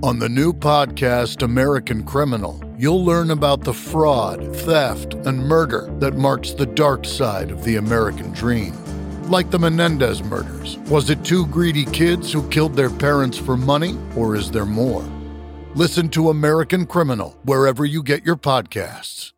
On the new podcast, American Criminal, you'll learn about the fraud, theft, and murder that marks the dark side of the American dream. Like the Menendez murders. Was it two greedy kids who killed their parents for money, or is there more? Listen to American Criminal wherever you get your podcasts.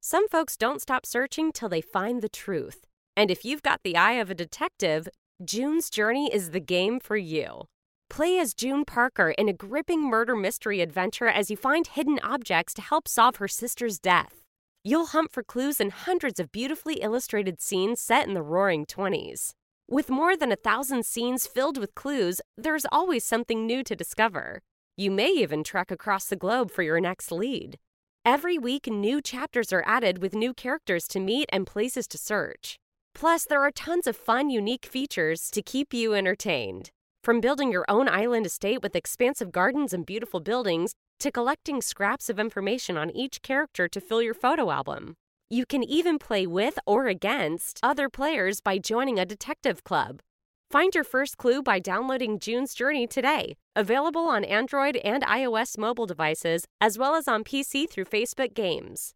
Some folks don't stop searching till they find the truth. And if you've got the eye of a detective, June's Journey is the game for you. Play as June Parker in a gripping murder mystery adventure as you find hidden objects to help solve her sister's death. You'll hunt for clues in hundreds of beautifully illustrated scenes set in the roaring 20s. With more than a thousand scenes filled with clues, there's always something new to discover. You may even trek across the globe for your next lead. Every week, new chapters are added with new characters to meet and places to search. Plus, there are tons of fun, unique features to keep you entertained. From building your own island estate with expansive gardens and beautiful buildings to collecting scraps of information on each character to fill your photo album. You can even play with or against other players by joining a detective club. Find your first clue by downloading June's Journey today. Available on Android and iOS mobile devices, as well as on PC through Facebook Games.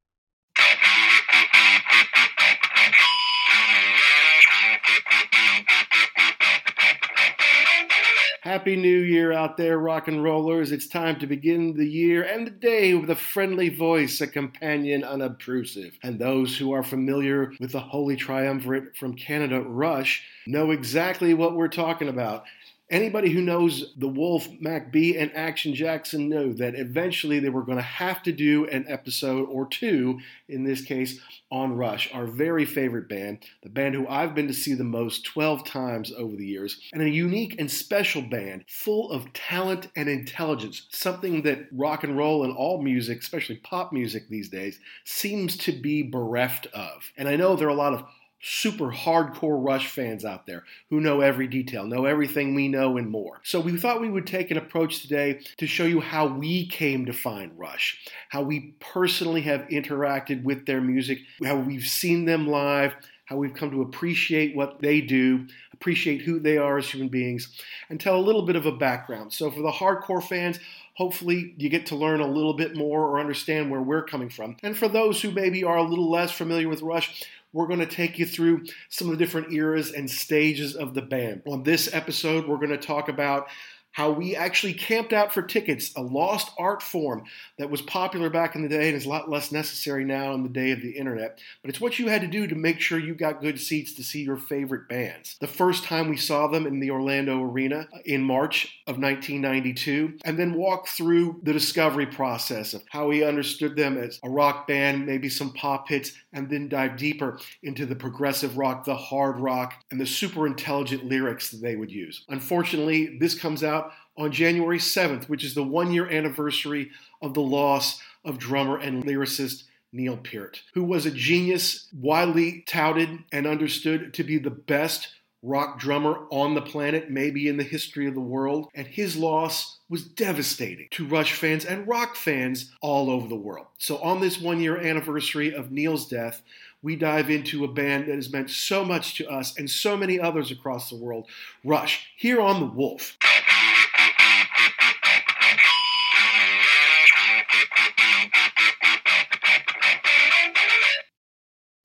Happy New Year out there, rock and rollers. It's time to begin the year and the day with a friendly voice, a companion unobtrusive. And those who are familiar with the Holy Triumvirate from Canada, Rush, know exactly what we're talking about. Anybody who knows the Wolf, MacB, and Action Jackson know that eventually they were going to have to do an episode or two, in this case, on Rush, our very favorite band, the band who I've been to see the most 12 times over the years, and a unique and special band full of talent and intelligence, something that rock and roll and all music, especially pop music these days, seems to be bereft of. And I know there are a lot of super hardcore Rush fans out there who know every detail, know everything we know and more. So we thought we would take an approach today to show you how we came to find Rush, how we personally have interacted with their music, how we've seen them live, how we've come to appreciate what they do, appreciate who they are as human beings, and tell a little bit of a background. So for the hardcore fans, hopefully you get to learn a little bit more or understand where we're coming from. And for those who maybe are a little less familiar with Rush, we're going to take you through some of the different eras and stages of the band. On this episode, we're going to talk about how we actually camped out for tickets, a lost art form that was popular back in the day and is a lot less necessary now in the day of the internet. But it's what you had to do to make sure you got good seats to see your favorite bands. The first time we saw them in the Orlando Arena in March of 1992, and then walk through the discovery process of how we understood them as a rock band, maybe some pop hits, and then dive deeper into the progressive rock, the hard rock, and the super intelligent lyrics that they would use. Unfortunately, this comes out on January 7th, which is the one year anniversary of the loss of drummer and lyricist Neil Peart, who was a genius, widely touted and understood to be the best rock drummer on the planet, maybe in the history of the world. And his loss was devastating to Rush fans and rock fans all over the world. So, on this one year anniversary of Neil's death, we dive into a band that has meant so much to us and so many others across the world Rush, here on The Wolf.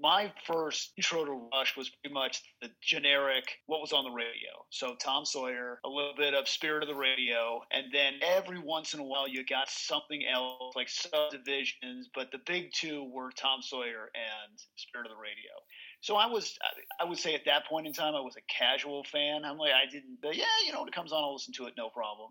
My first intro to Rush was pretty much the generic what was on the radio. So Tom Sawyer, a little bit of Spirit of the Radio, and then every once in a while you got something else like subdivisions, but the big two were Tom Sawyer and Spirit of the Radio. So I was, I would say at that point in time, I was a casual fan. I'm like, I didn't, yeah, you know, when it comes on, I'll listen to it, no problem.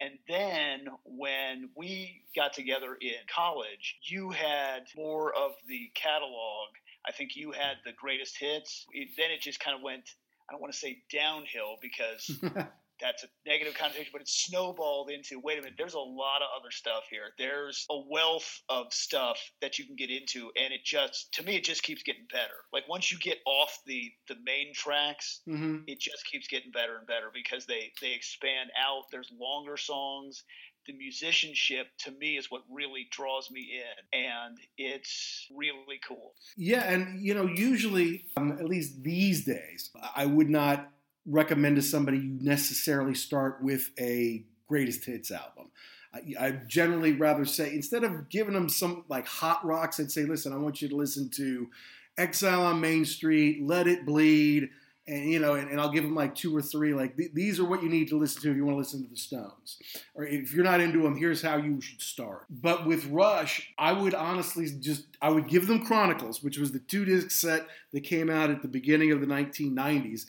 And then when we got together in college, you had more of the catalog I think you had the greatest hits. It, then it just kind of went. I don't want to say downhill because that's a negative connotation, but it snowballed into wait a minute, there's a lot of other stuff here. There's a wealth of stuff that you can get into, and it just to me it just keeps getting better. Like once you get off the the main tracks, mm-hmm. it just keeps getting better and better because they they expand out. There's longer songs the musicianship to me is what really draws me in and it's really cool. Yeah and you know usually um, at least these days i would not recommend to somebody you necessarily start with a greatest hits album. I, I generally rather say instead of giving them some like hot rocks i'd say listen i want you to listen to exile on main street let it bleed and you know, and, and, I'll give them like two or three. Like th- these are what you need to listen to if you want to listen to the Stones, or if you're not into them, here's how you should start. But with Rush, I would honestly just I would give them Chronicles, which was the two disc set that came out at the beginning of the 1990s.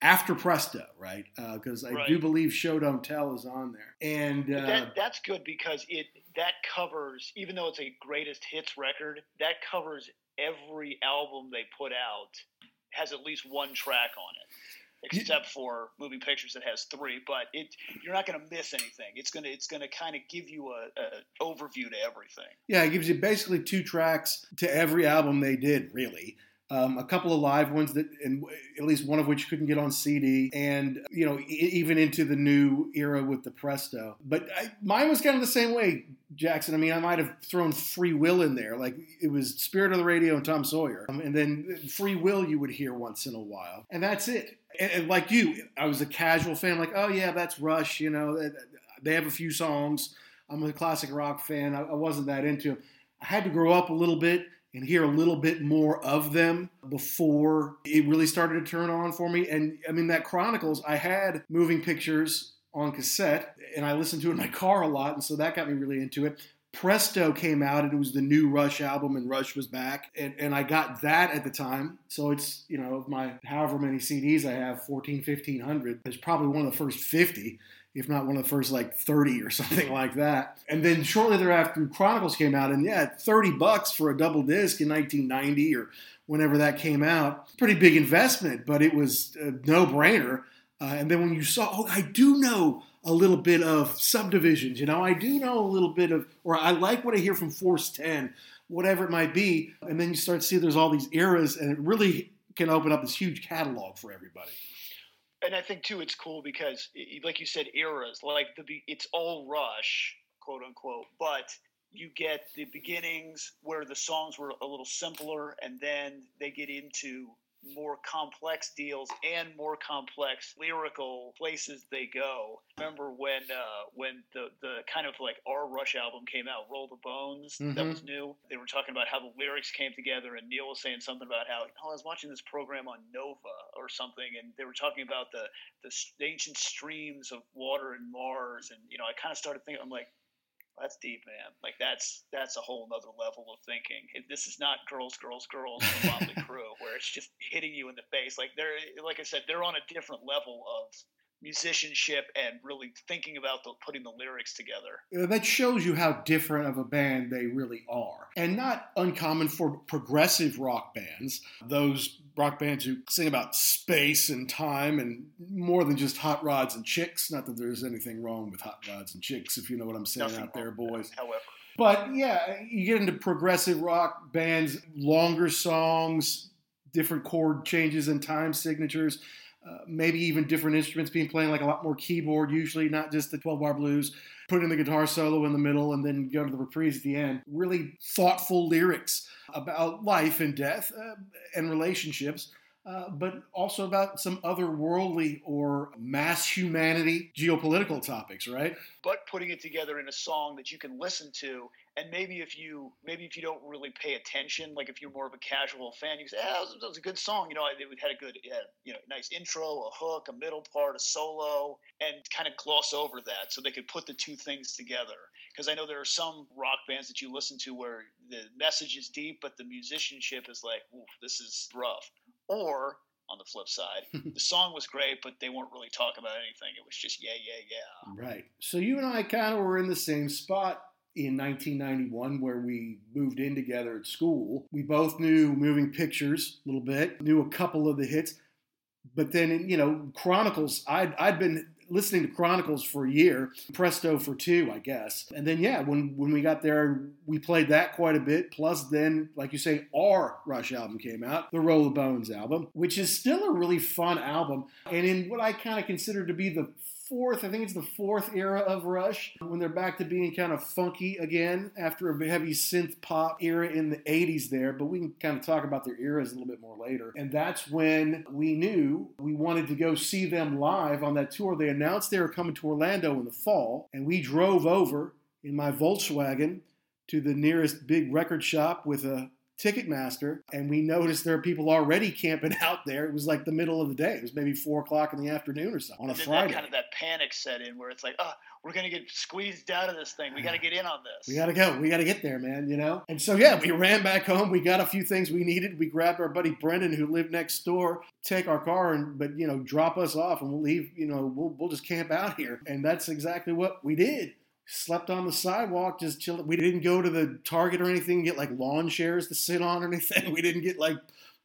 After Presto, right? Because uh, I right. do believe Show Don't Tell is on there, and uh, that, that's good because it that covers, even though it's a greatest hits record, that covers every album they put out has at least one track on it, except for moving pictures that has three. But it you're not going to miss anything. It's gonna it's gonna kind of give you a, a overview to everything. Yeah, it gives you basically two tracks to every album they did, really. Um, a couple of live ones that, and at least one of which couldn't get on CD, and you know, even into the new era with the Presto. But I, mine was kind of the same way, Jackson. I mean, I might have thrown Free Will in there, like it was Spirit of the Radio and Tom Sawyer, um, and then Free Will you would hear once in a while, and that's it. And, and like you, I was a casual fan, like, oh yeah, that's Rush. You know, they have a few songs. I'm a classic rock fan. I, I wasn't that into them. I had to grow up a little bit and hear a little bit more of them before it really started to turn on for me. And I mean, that Chronicles, I had moving pictures on cassette and I listened to it in my car a lot. And so that got me really into it. Presto came out and it was the new Rush album and Rush was back. And, and I got that at the time. So it's, you know, my however many CDs I have, 14, 1500, it's probably one of the first 50 if not one of the first like 30 or something like that. And then shortly thereafter, Chronicles came out, and yeah, 30 bucks for a double disc in 1990 or whenever that came out. Pretty big investment, but it was a no brainer. Uh, and then when you saw, oh, I do know a little bit of subdivisions, you know, I do know a little bit of, or I like what I hear from Force 10, whatever it might be. And then you start to see there's all these eras, and it really can open up this huge catalog for everybody and I think too, it's cool because, like you said, eras like the it's all Rush, quote unquote, but you get the beginnings where the songs were a little simpler, and then they get into more complex deals and more complex lyrical places they go. Remember when uh, when the the kind of like our Rush album came out, Roll the Bones, mm-hmm. that was new. They were talking about how the lyrics came together, and Neil was saying something about how oh, I was watching this program on Nova or something, and they were talking about the the ancient streams of water in Mars, and you know I kind of started thinking, I'm like that's deep, man. Like that's that's a whole nother level of thinking. This is not girls, girls, girls, Motley Crew, where it's just hitting you in the face. Like they're like I said, they're on a different level of musicianship and really thinking about the, putting the lyrics together. That shows you how different of a band they really are. And not uncommon for progressive rock bands, those rock bands who sing about space and time and more than just hot rods and chicks. Not that there's anything wrong with hot rods and chicks, if you know what I'm saying Nothing out there, boys. That, however. But yeah, you get into progressive rock bands, longer songs, different chord changes and time signatures. Uh, maybe even different instruments being playing, like a lot more keyboard, usually not just the 12 bar blues. Put in the guitar solo in the middle and then go to the reprise at the end. Really thoughtful lyrics about life and death uh, and relationships. Uh, but also about some otherworldly or mass humanity geopolitical topics, right? But putting it together in a song that you can listen to and maybe if you maybe if you don't really pay attention, like if you're more of a casual fan, you say, "Yeah, that was, that was a good song." You know, it had a good, had, you know, nice intro, a hook, a middle part, a solo, and kind of gloss over that, so they could put the two things together. Because I know there are some rock bands that you listen to where the message is deep, but the musicianship is like, "Oof, this is rough." Or on the flip side. the song was great, but they weren't really talking about anything. It was just yeah, yeah, yeah. Right. So you and I kind of were in the same spot in 1991 where we moved in together at school. We both knew moving pictures a little bit, knew a couple of the hits. But then, you know, Chronicles, I'd, I'd been listening to Chronicles for a year, Presto for two, I guess. And then, yeah, when, when we got there, we played that quite a bit. Plus, then, like you say, our Rush album came out, the Roll of Bones album, which is still a really fun album. And in what I kind of consider to be the fourth, I think it's the fourth era of Rush when they're back to being kind of funky again after a heavy synth pop era in the 80s there. But we can kind of talk about their eras a little bit more later. And that's when we knew we wanted to go see them live on that tour. They announced they were coming to Orlando in the fall, and we drove over in my Volkswagen to the nearest big record shop with a Ticketmaster, and we noticed there are people already camping out there. It was like the middle of the day. It was maybe four o'clock in the afternoon or something on a Friday. That kind of that panic set in where it's like, oh, we're gonna get squeezed out of this thing. We got to get in on this. We got to go. We got to get there, man. You know. And so yeah, we ran back home. We got a few things we needed. We grabbed our buddy Brendan, who lived next door, take our car and but you know drop us off, and we'll leave. You know, we'll we'll just camp out here. And that's exactly what we did slept on the sidewalk, just chilled. We didn't go to the Target or anything, get like lawn chairs to sit on or anything. We didn't get like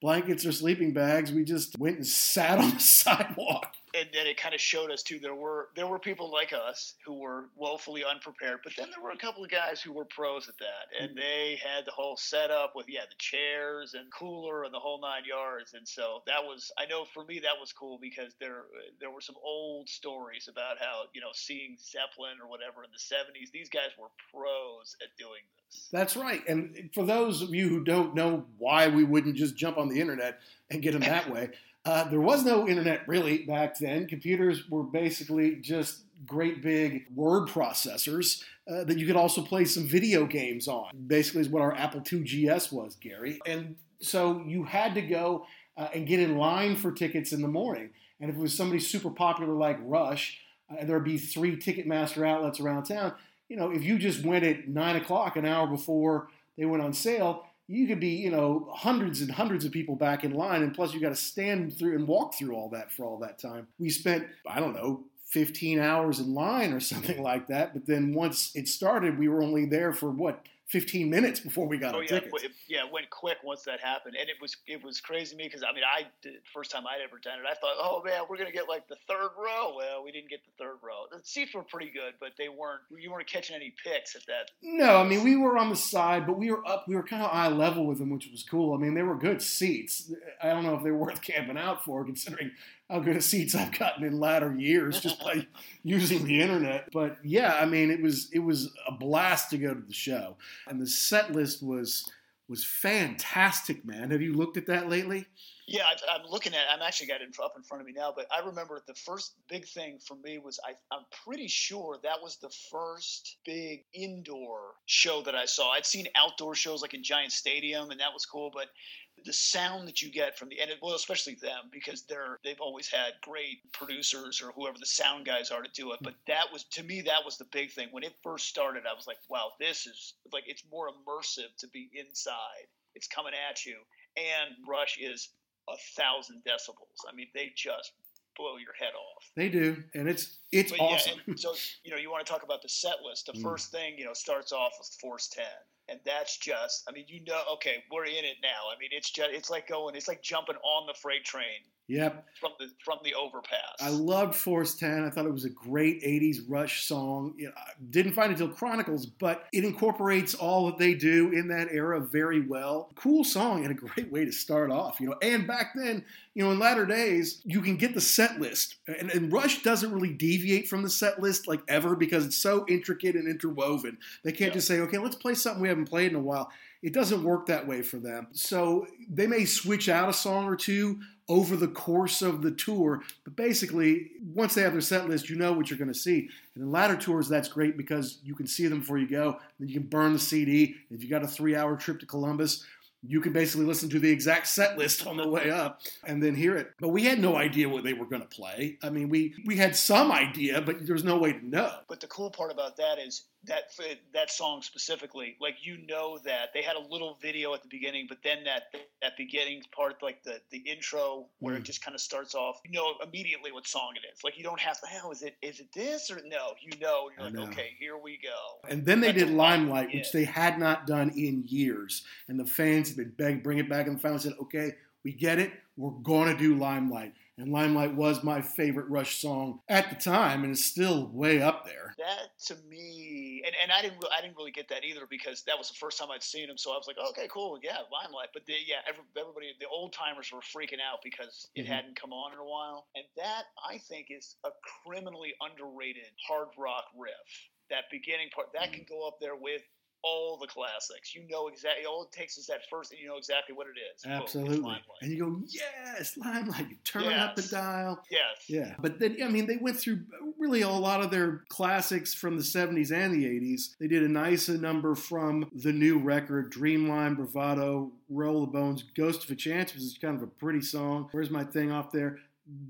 blankets or sleeping bags. We just went and sat on the sidewalk and then it kind of showed us too there were there were people like us who were woefully unprepared but then there were a couple of guys who were pros at that and mm-hmm. they had the whole setup with yeah the chairs and cooler and the whole nine yards and so that was i know for me that was cool because there there were some old stories about how you know seeing zeppelin or whatever in the 70s these guys were pros at doing this that's right and for those of you who don't know why we wouldn't just jump on the internet and get them that way uh, there was no internet really back then. Computers were basically just great big word processors uh, that you could also play some video games on. Basically, is what our Apple II GS was, Gary. And so you had to go uh, and get in line for tickets in the morning. And if it was somebody super popular like Rush, uh, there'd be three Ticketmaster outlets around town. you know, if you just went at nine o'clock, an hour before they went on sale, you could be, you know, hundreds and hundreds of people back in line, and plus you got to stand through and walk through all that for all that time. We spent, I don't know, 15 hours in line or something like that. But then once it started, we were only there for what 15 minutes before we got oh, our yeah, tickets. it- yeah, it went quick once that happened, and it was it was crazy to me because I mean I did first time I'd ever done it. I thought, oh man, we're gonna get like the third row. Well, we didn't get the third row. The seats were pretty good, but they weren't. You weren't catching any picks at that. No, I mean we were on the side, but we were up. We were kind of eye level with them, which was cool. I mean they were good seats. I don't know if they were worth camping out for, considering how good of seats I've gotten in latter years just by using the internet. But yeah, I mean it was it was a blast to go to the show, and the set list was was fantastic, man. Have you looked at that lately? Yeah, I, I'm looking at. I'm actually got it up in front of me now. But I remember the first big thing for me was I. I'm pretty sure that was the first big indoor show that I saw. I'd seen outdoor shows like in Giant Stadium, and that was cool. But the sound that you get from the and it, well, especially them because they're they've always had great producers or whoever the sound guys are to do it. But that was to me that was the big thing when it first started. I was like, wow, this is like it's more immersive to be inside. It's coming at you, and Rush is a thousand decibels. I mean, they just blow your head off. They do, and it's it's But awesome. yeah, so you know, you want to talk about the set list. The Mm. first thing you know starts off with Force Ten, and that's just. I mean, you know, okay, we're in it now. I mean, it's just it's like going, it's like jumping on the freight train yep. from the from the overpass. I loved Force 10. I thought it was a great 80s Rush song. You know, I didn't find it till Chronicles, but it incorporates all that they do in that era very well. Cool song and a great way to start off, you know. And back then, you know, in latter days, you can get the set list. And, and Rush doesn't really deviate from the set list like ever because it's so intricate and interwoven. They can't Yeah. just say, okay, let's play something we haven't played in a while. It doesn't work that way for them. So they may switch out a song or two over the course of the tour, but basically, once they have their set list, you know what you're going to see. And in latter tours, that's great because you can see them before you go. Then you can burn the CD. If you got a three-hour trip to Columbus, you can basically listen to the exact set list on the way up and then hear it. But we had no idea what they were going to play. I mean, we we had some idea, but there's no way to know. But the cool part about that is that that song specifically, like you know that they had a little video at the beginning, but then that that beginning part, like the the intro where Mm. it just kind of starts off, you know immediately what song it is. Like you don't have to, oh, is it is it this or no? You know, you're I like, know. okay, here we go. And then they That's did Limelight, which they had not done in years. And the fans had been begged, bring it back, and finally said, okay, we get it. We're going to do Limelight. And Limelight was my favorite Rush song at the time, and it's still way up there. That to me, and, and I didn't I didn't really get that either because that was the first time I'd seen him. So I was like, okay, cool, yeah, Limelight. But the, yeah, every, everybody, the old timers were freaking out because it Mhm. hadn't come on in a while, and that I think is a criminally underrated hard rock riff. That beginning part that can go up there with all the classics. You know exactly. All it takes is that first, and you know exactly what it is. Absolutely. Limelight. And you go, yes, Limelight. You turn up the dial. Yes. Yeah, but then I mean they went through really a lot of their classics from the 70s and the 80s. They did a nice number from the new record, Dreamline, Bravado, Roll the Bones, Ghost of a Chance, which is kind of a pretty song. Where's my thing off there?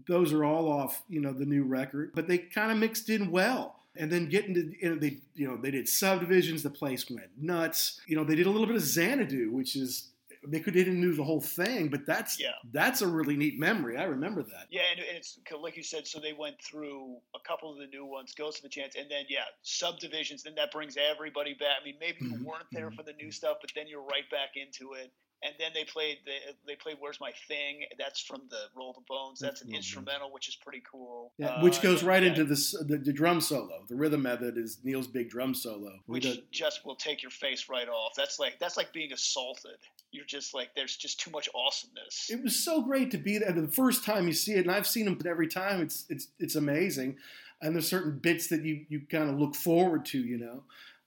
Those are all off, you know, the new record, but they kind of mixed in well. And then getting to, you know, they, you know, they did subdivisions. The place went nuts. You know, they did a little bit of Xanadu, which is they could didn't do the whole thing, but that's Yeah. that's a really neat memory. I remember that. Yeah, and it's like you said. So they went through a couple of the new ones, Ghost of the Chance, and then yeah, subdivisions. Then that brings everybody back. I mean, maybe you Mhm, weren't there mhm. for the new stuff, but then you're right back into it. And then they played the, they played "Where's My Thing." That's from the Roll the Bones. That's an Roll Bones. instrumental, which is pretty cool. Yeah, Uh, which goes right yeah, into this the, the drum solo. The rhythm method is Neil's big drum solo. which just will take your face right off. That's like that's like being assaulted. You're just like there's just too much awesomeness. it was so great to be there. The first time you see it, and I've seen them every time. It's it's it's amazing. And there's certain bits that you you kind of look forward to, you know,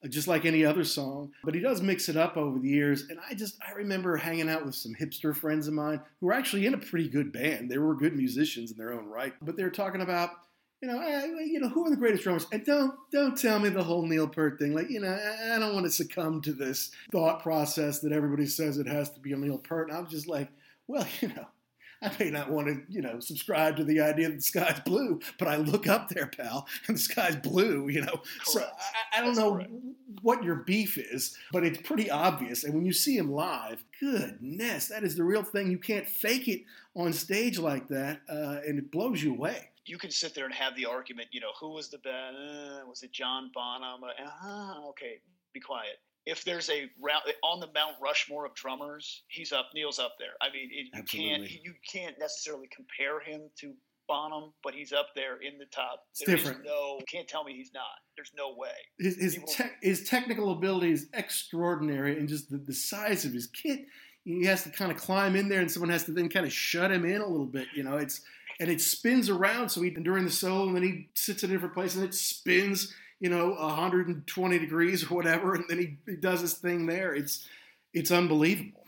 just like any other song. But he does mix it up over the years. And I just I remember hanging out with some hipster friends of mine who were actually in a pretty good band. They were good musicians in their own right, but they were talking about. You know, I, you know, who are the greatest drummers? And don't don't tell me the whole Neil Peart thing. Like, you know, I, I don't want to succumb to this thought process that everybody says it has to be a Neil Peart. And I'm just like, well, you know, I may not want to, you know, subscribe to the idea that the sky's blue, but I look up there, pal, and the sky's blue, you know. Correct. So I, I don't That's know correct. what your beef is, but it's pretty obvious. And when you see him live, goodness, that is the real thing. You can't fake it on stage like that, uh, and it blows you away you can sit there and have the argument, you know, who was the best? Uh, was it John Bonham? Uh, okay, be quiet if there's a round on the Mount Rushmore of drummers, he's up. Neil's up there. I mean, it, you can't you can't necessarily compare him to Bonham, but he's up there in the top. It's there different. No, you can't tell me he's not. There's no way. His his, te- his technical ability is extraordinary, and just the, the size of his kit. He has to kind of climb in there, and someone has to then kind of shut him in a little bit. You know, it's and it spins around. So he during the solo, and then he sits in a different place, and it spins you know 120 degrees or whatever, and then he, he does his thing there. It's it's unbelievable.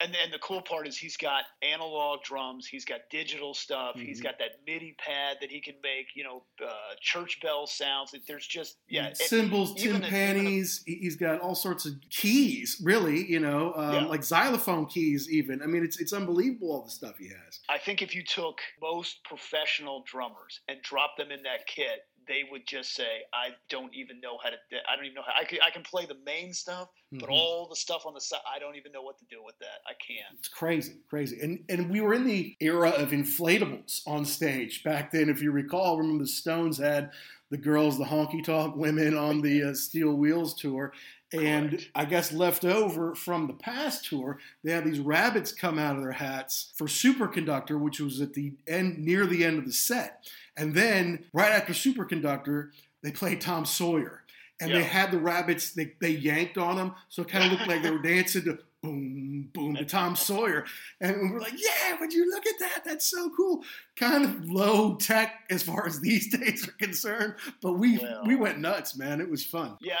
And then the cool part is he's got analog drums, he's got digital stuff, mm-hmm. he's got that MIDI pad that he can make, you know, uh, church bell sounds. There's just yeah, cymbals, timpanis. he's got all sorts of keys, really, you know, um, yeah. like xylophone keys. Even I mean, it's it's unbelievable all the stuff he has. I think if you took most professional drummers and dropped them in that kit, they would just say, "I don't even know how to. I don't even know how. I can, I can play the main stuff, mm-hmm. but all the stuff on the side, I don't even know what to do with that. I can't." It's crazy, crazy. And and we were in the era of inflatables on stage back then. If you recall, remember the Stones had the girls, the honky tonk women on the uh, Steel Wheels tour. And Correct. I guess left over from the past tour, they had these rabbits come out of their hats for Superconductor, which was at the end, near the end of the set. And then right after Superconductor, they played Tom Sawyer. And they had the rabbits, they, they yanked on them. So it kind of looked like they were dancing to boom, boom to Tom Sawyer. And we're like, yeah, would you look at that? That's so cool. Kind of low tech as far as these days are concerned. But we well, we went nuts, man. It was fun. Yeah,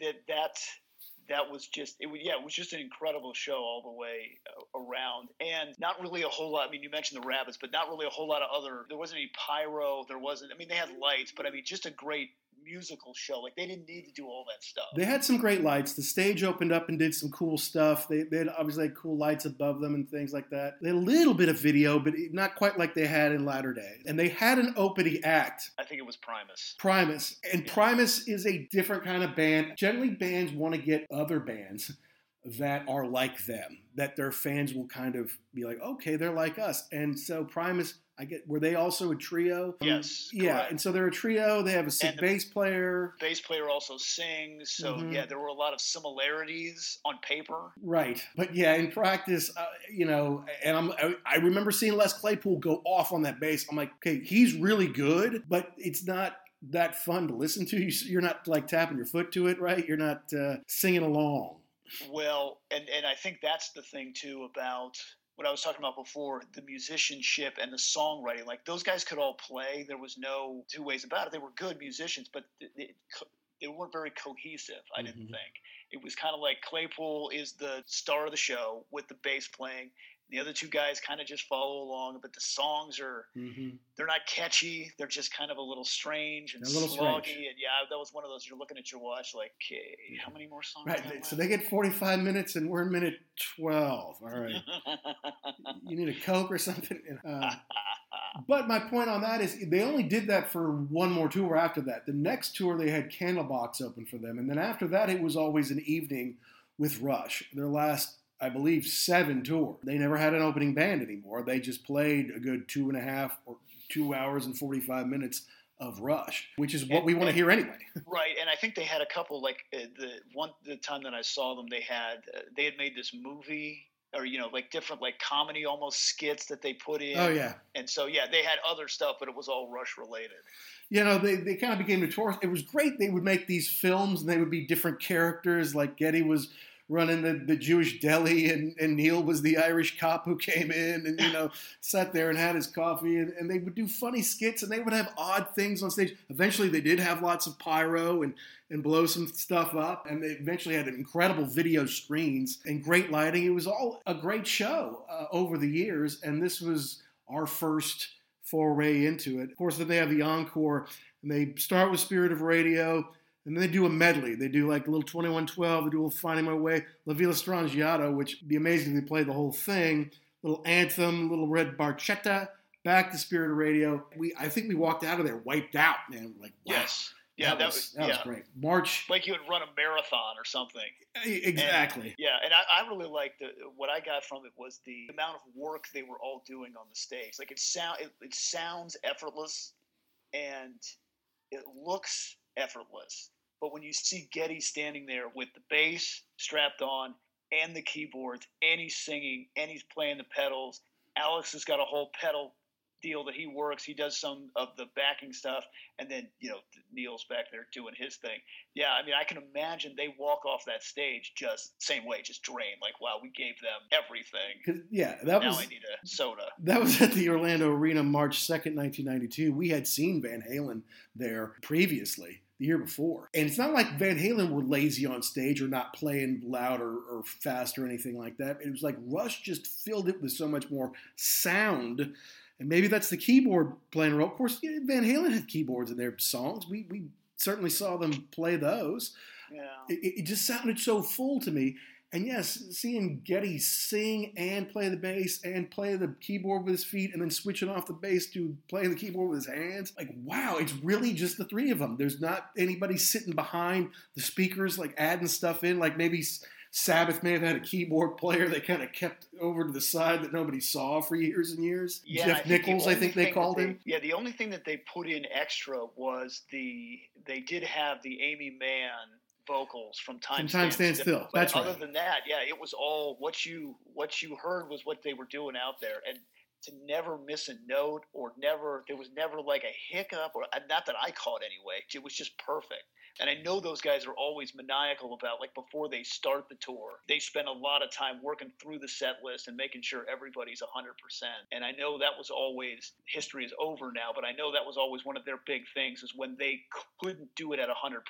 that, that that was just it was yeah it was just an incredible show all the way uh, around and not really a whole lot i mean you mentioned the rabbits but not really a whole lot of other there wasn't any pyro there wasn't i mean they had lights but i mean just a great musical show. Like they didn't need to do all that stuff. They had some great lights. The stage opened up and did some cool stuff. They, they had obviously had cool lights above them and things like that. They had a little bit of video, but not quite like they had in latter day. And they had an opening act. I think it was Primus. Primus. And Primus is a different kind of band. Generally, bands want to get other bands that are like them, that their fans will kind of be like, okay, they're like us. And so Primus I get were they also a trio? Yes. Yeah, correct. and so they're a trio. They have a sick bass player. Bass player also sings. So mm-hmm. yeah, there were a lot of similarities on paper. Right, but yeah, in practice, uh, you know, and I'm I, I remember seeing Les Claypool go off on that bass. I'm like, okay, he's really good, but it's not that fun to listen to. You're not like tapping your foot to it, right? You're not uh, singing along. Well, and and I think that's the thing too about what I was talking about before, the musicianship and the songwriting. Like those guys could all play. There was no two ways about it. They were good musicians, but they, they weren't very cohesive. I didn't mm-hmm. think it was kind of like Claypool is the star of the show with the bass playing, the other two guys kind of just follow along, but the songs are mm-hmm. they're not catchy. They're just kind of a little strange and little sloggy. Strange. And yeah, that was one of those. You're looking at your watch, like, okay, how many more songs? Right. So they get 45 minutes, and we're in minute 12. All right. you need a coke or something. Uh, but my point on that is they only did that for one more tour after that. The next tour they had Candlebox open for them, and then after that it was always an evening with Rush. Their last I believe, seven tour. They never had an opening band anymore. They just played a good two and a half or two hours and 45 minutes of Rush, which is what and, we want to hear anyway. right, and I think they had a couple like uh, the one the time that I saw them, they had uh, they had made this movie or you know like different like comedy almost skits that they put in. Oh yeah, and so yeah, they had other stuff, but it was all Rush related. You know, they, they kind of became notorious. It was great. They would make these films, and they would be different characters. Like Geddy was running the, the Jewish deli, and, and Neil was the Irish cop who came in and, you know, sat there and had his coffee. And, and they would do funny skits and they would have odd things on stage. Eventually, they did have lots of pyro and, and blow some stuff up. And they eventually had incredible video screens and great lighting. It was all a great show uh, over the years. And this was our first foray into it. Of course, then they have the encore, and they start with Spirit of Radio and then they do a medley. They do like a little 2112, they do a little Finding My Way, La Villa Strangiato, which would be amazing if they play the whole thing. little anthem, little red barchetta, back to Spirit of Radio. We I think we walked out of there wiped out, man. Like wow. Yes. Yeah, that, that was, was- that yeah. was great. March Like you would run a marathon or something. exactly. Yeah, and I, I really liked the, what I got from it was the amount of work they were all doing on the stage. Like it sound it, it sounds effortless and it looks effortless. But when you see Geddy standing there with the bass strapped on and the keyboards and he's singing and he's playing the pedals, Alex has got a whole pedal deal that he works. He does some of the backing stuff, and then you know Neil's back there doing his thing. Yeah, I mean, I can imagine they walk off that stage just same way, just drained. Like, wow, we gave them everything. 'Cause, yeah, that now was I need a soda. that was at the Orlando Arena March 2nd, 1992. We had seen Van Halen there previously, the year before. And it's not like Van Halen were lazy on stage or not playing loud or, or fast or anything like that. It was like Rush just filled it with so much more sound. And maybe that's the keyboard playing a role. Of course, yeah, Van Halen had keyboards in their songs. We, we certainly saw them play those Yeah. it, it just sounded so full to me. And yes, seeing Geddy sing and play the bass and play the keyboard with his feet and then switching off the bass to playing the keyboard with his hands, like wow, it's really just the three of them. There's not anybody sitting behind the speakers like adding stuff in. Like maybe Sabbath may have had a keyboard player they kind of kept over to the side that nobody saw for years and years. Yeah, Jeff I think the Nicholls, I think they called they- him. Yeah, the only thing that they put in extra was the they did have the Aimee Mann vocals from Time, From Time Stand Still. But That's other right. than that, yeah, it was all what you what you heard was what they were doing out there, and to never miss a note or never there was never like a hiccup or uh, not that I caught anyway. It was just perfect. And I know those guys are always maniacal about like before they start the tour, they spend a lot of time working through the set list and making sure everybody's 100%. And I know that was always history is over now, but I know that was always one of their big things is when they couldn't do it at 100%,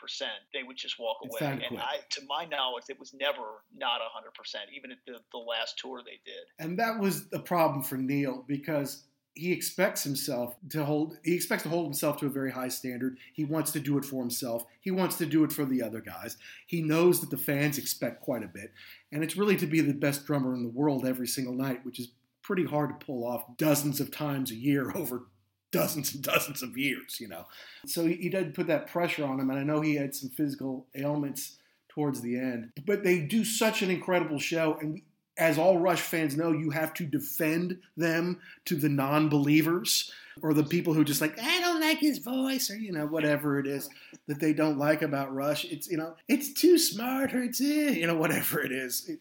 they would just walk away. to And. I to my knowledge it was never not 100%, even at the, the last tour they did. And that was a problem for Neil because he expects himself to hold he expects to hold himself to a very high standard. He wants to do it for himself. He wants to do it for the other guys. He knows that the fans expect quite a bit. And it's really to be the best drummer in the world every single night, which is pretty hard to pull off dozens of times a year over dozens and dozens of years, you know. So he, he did put that pressure on him and I know he had some physical ailments towards the end. But they do such an incredible show and as all Rush fans know, you have to defend them to the non-believers or the people who just like I don't like his voice or you know whatever it is that they don't like about Rush. It's you know it's too smart or it's eh, you know whatever it is. It-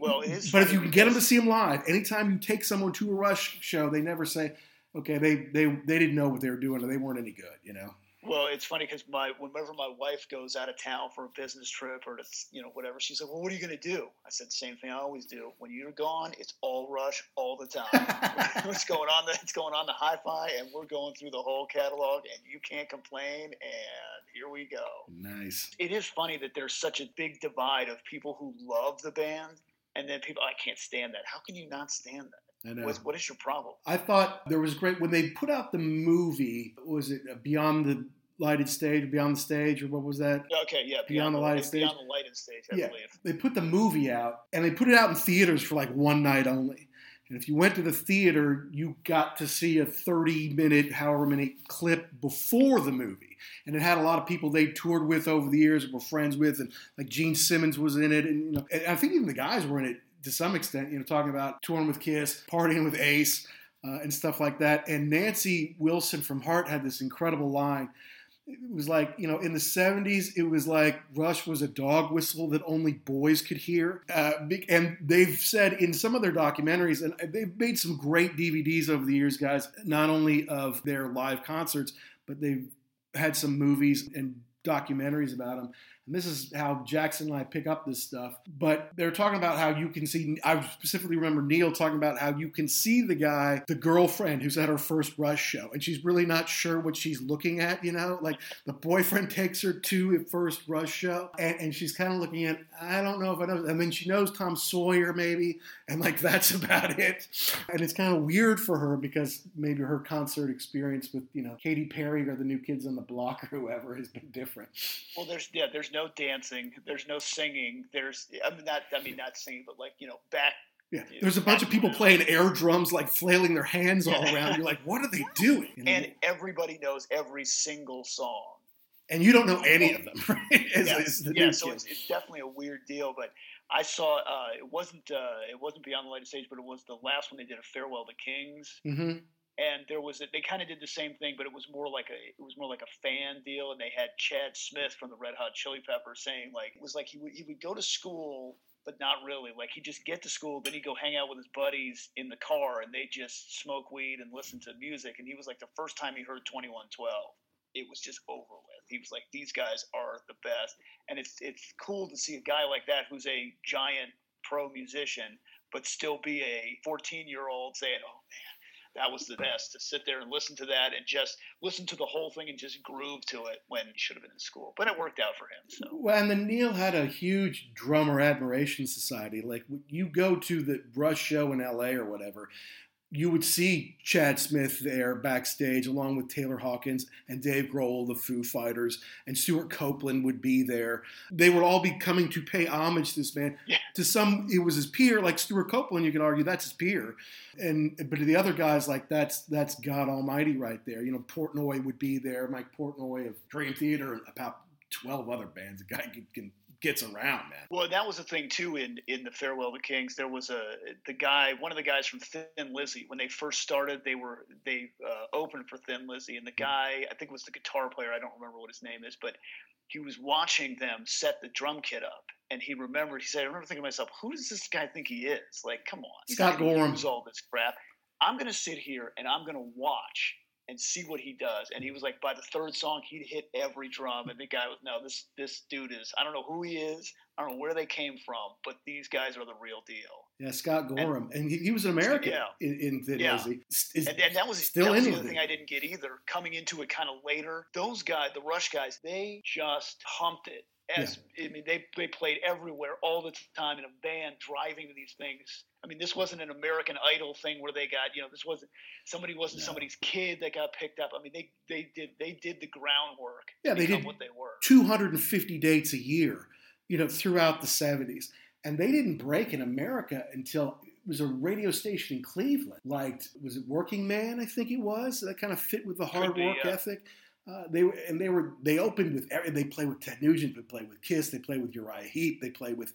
Well, it is but if you can get them to see him live, anytime you take someone to a Rush show, they never say, "Okay, they they they didn't know what they were doing or they weren't any good," you know. Well, it's funny because my whenever my wife goes out of town for a business trip or to you know whatever, she's like, "Well, what are you going to do?" I said, "Same thing I always do. When you're gone, it's all rush all the time. What's going on? The, it's going on the hi-fi, and we're going through the whole catalog, and you can't complain. And here we go. Nice. It is funny that there's such a big divide of people who love the band, and then people I can't stand that. How can you not stand that? I know. What, what is your problem? I thought there was great when they put out the movie. Was it uh, Beyond the Lighted Stage, Beyond the Stage, or what was that? Okay, yeah, Beyond the Lighted Stage? Beyond the lighted stage, I Yeah. believe. They put the movie out, and they put it out in theaters for like one night only. And if you went to the theater, you got to see a 30 minute, however many clip before the movie. And it had a lot of people they toured with over the years, and were friends with, and like Gene Simmons was in it, and you know, and I think even the guys were in it to some extent. You know, talking about touring with Kiss, partying with Ace, uh, and stuff like that. And Nancy Wilson from Heart had this incredible line. It was like, you know, in the 70s, it was like Rush was a dog whistle that only boys could hear. Uh, and they've said in some of their documentaries, and they've made some great DVDs over the years, guys, not only of their live concerts, but they've had some movies and documentaries about them. And this is how Jackson and I pick up this stuff. But they're talking about how you can see, I specifically remember Neil talking about how you can see the guy, the girlfriend who's at her first Rush show, and she's really not sure what she's looking at, you know? Like the boyfriend takes her to a first Rush show, and, and she's kind of looking at, I don't know if I know. I mean, she knows Tom Sawyer, maybe, and like that's about it. And it's kind of weird for her because maybe her concert experience with, you know, Katy Perry or the New Kids on the Block or whoever has been different. Well, there's yeah, there's no dancing, there's no singing, there's I mean not I mean not singing, but like you know back Yeah, there's a bunch of people playing air drums, like flailing their hands all around. You're like, what are they doing? You know? And everybody knows every single song. and you don't know any of them, right? As, yeah, as the yeah so it's, it's definitely a weird deal. But I saw uh, it wasn't uh, it wasn't Beyond the Light of Stage, but it was the last one they did a Farewell to Kings. Mhm. And there was a, they kind of did the same thing, but it was more like a it was more like a fan deal, and they had Chad Smith from the Red Hot Chili Peppers saying like it was like he would he would go to school, but not really. Like he'd just get to school, then he'd go hang out with his buddies in the car, and they just smoke weed and listen to music. And he was like the first time he heard Twenty One Twelve, it was just over with. He was like these guys are the best, and it's it's cool to see a guy like that who's a giant pro musician, but still be a 14 year old saying, "Oh man." That was the best to sit there and listen to that and just listen to the whole thing and just groove to it when he should have been in school. But it worked out for him. So Well, and then Neil had a huge drummer admiration society. Like you go to the Rush show in L.A. or whatever, you would see Chad Smith there backstage along with Taylor Hawkins and Dave Grohl, the Foo Fighters, and Stewart Copeland would be there. They would all be coming to pay homage to this man. Yeah. To some, it was his peer, like Stewart Copeland. You could argue that's his peer, and but to the other guys, like that's that's God Almighty right there. You know, Portnoy would be there, Mike Portnoy of Dream Theater, and about twelve other bands. The guy can, can gets around, man. Well, that was the thing too in in the Farewell to Kings. There was a the guy, one of the guys from Thin Lizzy. When they first started, they were they uh, opened for Thin Lizzy, and the guy I think it was the guitar player. I don't remember what his name is, but he was watching them set the drum kit up, and he remembered. He said, "I remember thinking to myself, who does this guy think he is? Like, come on, Scott not gonna Gorham. all this crap. I'm going to sit here and I'm going to watch." And see what he does, and he was like, by the third song, he'd hit every drum, and the guy was, no, this this dude is, I don't know who he is, I don't know where they came from, but these guys are the real deal. Yeah, Scott Gorham, and, he, he was an American Yeah. in, in Thin Yeah. Lizzy. Is- And, and that was still that was the other thing. I didn't get either. Coming into it kind of later, those guys, the Rush guys, they just humped it. As I mean, they they played everywhere all the time in a band, driving to these things. I mean, this wasn't an American Idol thing where they got you know this wasn't somebody wasn't No. somebody's kid that got picked up. I mean, they they did they did the groundwork. Yeah, they did what they were. 250 dates a year, you know, throughout the 70s. And they didn't break in America until it was a radio station in Cleveland. Like, was it Working Man? I think it was. That kind of fit with the hard work yeah. ethic. Uh, they were, and they were they opened with every- they played with Ted Nugent, they played with Kiss, they played with Uriah Heep, they played with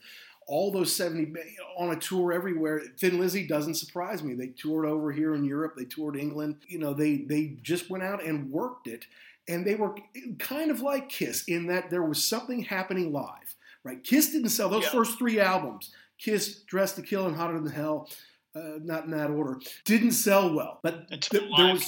all those 70 on a tour everywhere. Thin Lizzy doesn't surprise me. They toured over here in Europe, they toured England. You know, they they just went out and worked it and they were kind of like Kiss in that there was something happening live, right? Kiss didn't sell those Yeah. first three albums. Kiss, Dressed to Kill, and Hotter Than Hell, uh, not in that order, didn't sell well. But Until th- came out.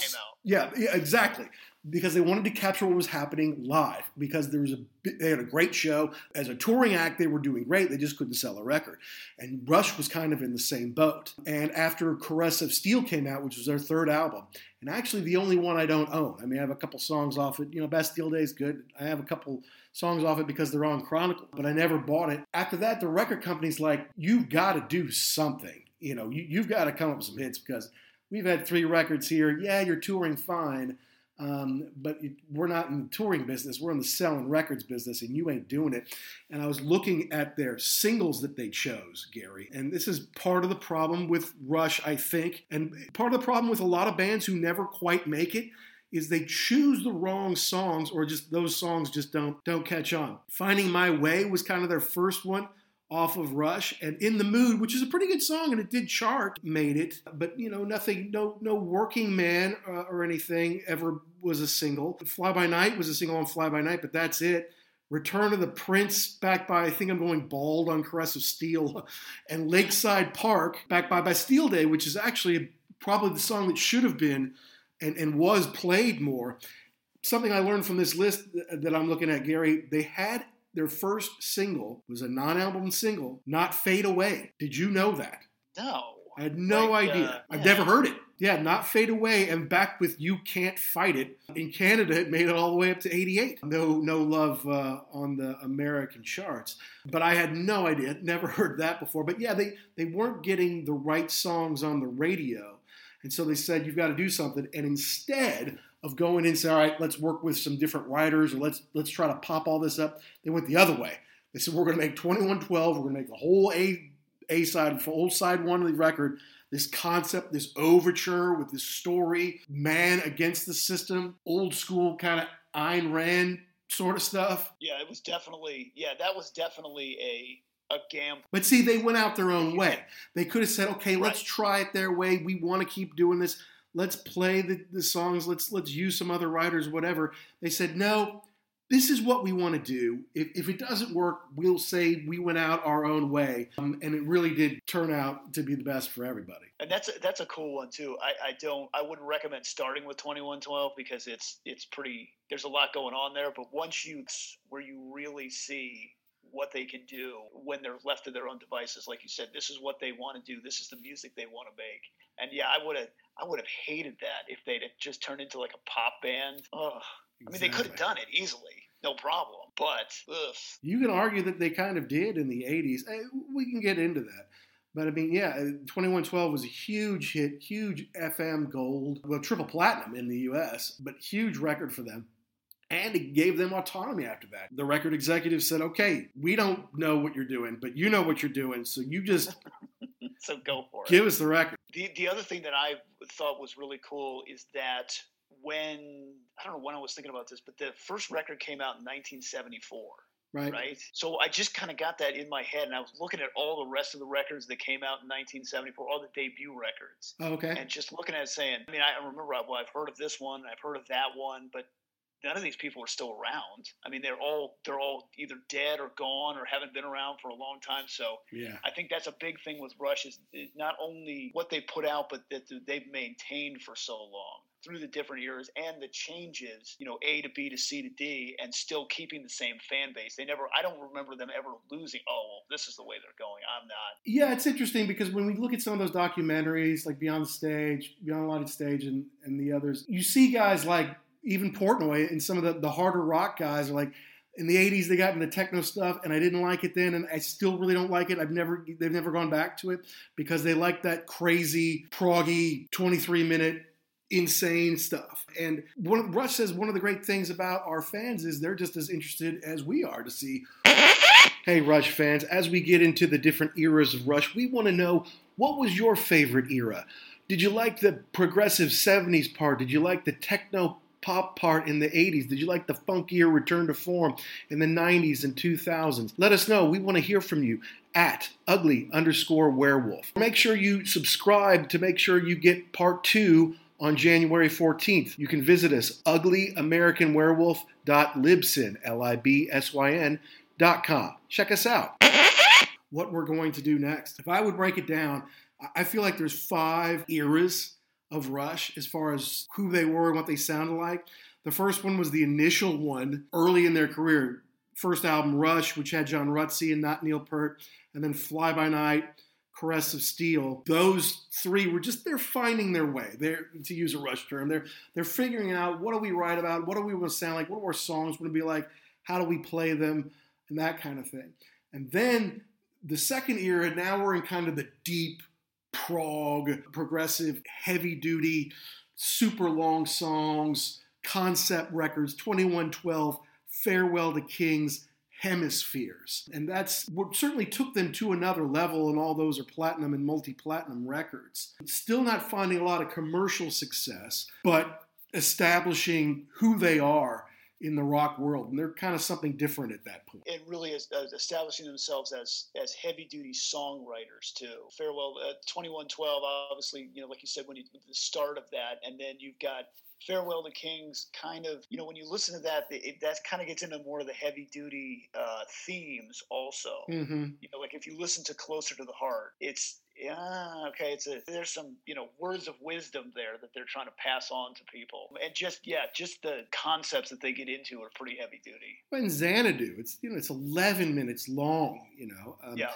Yeah, yeah, exactly. Because they wanted to capture what was happening live. Because there was a they had a great show as a touring act. They were doing great. They just couldn't sell a record. And Rush was kind of in the same boat. And after Caress of Steel came out, which was their third album, and actually the only one I don't own. I mean, I have a couple songs off it. You know, Bastille Day is good. I have a couple songs off it because they're on Chronicle, but I never bought it. After that, the record company's like, you've got to do something. You know, you, you've got to come up with some hits because we've had three records here. Yeah, you're touring fine. Um, but it, we're not in the touring business. We're in the selling records business, and you ain't doing it. And I was looking at their singles that they chose, Gary. And this is part of the problem with Rush, I think. And part of the problem with a lot of bands who never quite make it is they choose the wrong songs or just those songs just don't don't catch on. Finding My Way was kind of their first one off of Rush and In the Mood, which is a pretty good song and it did chart, made it, but you know nothing no no Working Man uh, or anything ever was a single. Fly By Night was a single on Fly By Night, but that's it. Return of the Prince, backed by I think I'm going bald on Caress of Steel, and Lakeside Park, backed by Bastille Day, which is actually probably the song that should have been and, and was played more. Something I learned from this list that I'm looking at, Gary, they had their first single was a non-album single, not Fade Away. Did you know that? No, I had no Like, idea. uh, I've never heard it. Yeah, not Fade Away, and back with You Can't Fight It. In Canada, it made it all the way up to 88. No, no love uh, on the American charts. But I had no idea. Never heard that before. But yeah, they they weren't getting the right songs on the radio, and so they said you've got to do something. And instead of going in and say, all right, let's work with some different writers, or let's let's try to pop all this up, they went the other way. They said we're going to make 2112. We're going to make the whole A A side, old side one of the record, this concept, this overture with this story, man against the system, old school kind of Ayn Rand sort of stuff. Yeah, it was definitely yeah, that was definitely a a gamble. But see, they went out their own way. They could have said, okay, let's try it their way. We want to keep doing this. Let's play the, the songs. Let's let's use some other writers, whatever. They said, no, this is what we want to do. If, if it doesn't work, we'll say we went out our own way. Um, and it really did turn out to be the best for everybody. And that's a, that's a cool one too. I, I don't I wouldn't recommend starting with 2112 because it's it's pretty there's a lot going on there, but once you where you really see what they can do when they're left to their own devices like you said this is what they want to do this is the music they want to make and yeah i would have i would have hated that if they'd just turned into like a pop band Ugh. i mean they could have done it easily no problem but ugh. You can argue that they kind of did in the 80s. Eh, We can get into that. But I mean, yeah, 2112 was a huge hit, huge FM gold, well, triple platinum in the US, but huge record for them. And it gave them autonomy after that. The record executive said, okay, we don't know what you're doing, but you know what you're doing. So you just so go for it give us the record. The the other thing that I thought was really cool is that when I don't know when I was thinking about this, but the first record came out in 1974, Right? right? So I just kind of got that in my head, and I was looking at all the rest of the records that came out in 1974, all the debut records, Oh, okay. and just looking at it saying, I mean, I remember well, I've heard of this one, I've heard of that one, but none of these people are still around. I mean, they're all they're all either dead or gone or haven't been around for a long time. So Yeah. I think that's a big thing with Rush is is not only what they put out, but that they've maintained for so long through the different eras and the changes, you know, A to B to C to D, and still keeping the same fan base. They never, I don't remember them ever losing. Oh, well, this is the way they're going. I'm not. Yeah, it's interesting because when we look at some of those documentaries, like Beyond the Stage, Beyond the Lighted Stage, and, and the others, you see guys like even Portnoy and some of the, the harder rock guys are like, in the 80s, they got into techno stuff, and I didn't like it then, and I still really don't like it. I've never, they've never gone back to it because they like that crazy, proggy, 23 minute insane stuff. And one Rush says one of the great things about our fans is they're just as interested as we are to see. Hey, Rush fans, as we get into the different eras of Rush, we want to know what was your favorite era? Did you like the progressive 70s part? Did you like the techno pop part in the 80s? Did you like the funkier return to form in the 90s and 2000s? Let us know. We want to hear from you at ugly underscore werewolf. Make sure you subscribe to make sure you get part two on January 14th. You can visit us uglyamericanwerewolf.libsyn, L-I-B-S-Y-N dot com. Check us out. What we're going to do next. If I would break it down, I- feel like there's five eras of Rush as far as who they were and what they sounded like. The first one was the initial one early in their career. First album, Rush, which had John Rutsey and not Neil Peart, and then Fly By Night, Caress of Steel. Those three were just they're finding their way. They're to use a Rush term. They're they're figuring out what do we write about, what do we want to sound like, what are our songs going to be like, how do we play them, and that kind of thing. And then the second era, now we're in kind of the deep prog, progressive, heavy duty, super long songs, concept records, 2112, Farewell to Kings, Hemispheres. And that's what certainly took them to another level, and all those are platinum and multi platinum records. Still not finding a lot of commercial success, but establishing who they are in the rock world. And they're kind of something different at that point. It really is uh, establishing themselves as as heavy duty songwriters too. Farewell, uh, twenty one twelve. Obviously, you know, like you said, when you the start of that, and then you've got Farewell to Kings. Kind of, you know, when you listen to that, it, that kind of gets into more of the heavy duty uh, themes also. Mm-hmm. You know, like if you listen to Closer to the Heart, it's yeah, okay. It's a there's some you know words of wisdom there that they're trying to pass on to people, and just yeah, just the concepts that they get into are pretty heavy duty. And Xanadu, it's you know it's 11 minutes long, you know. Um, Yeah.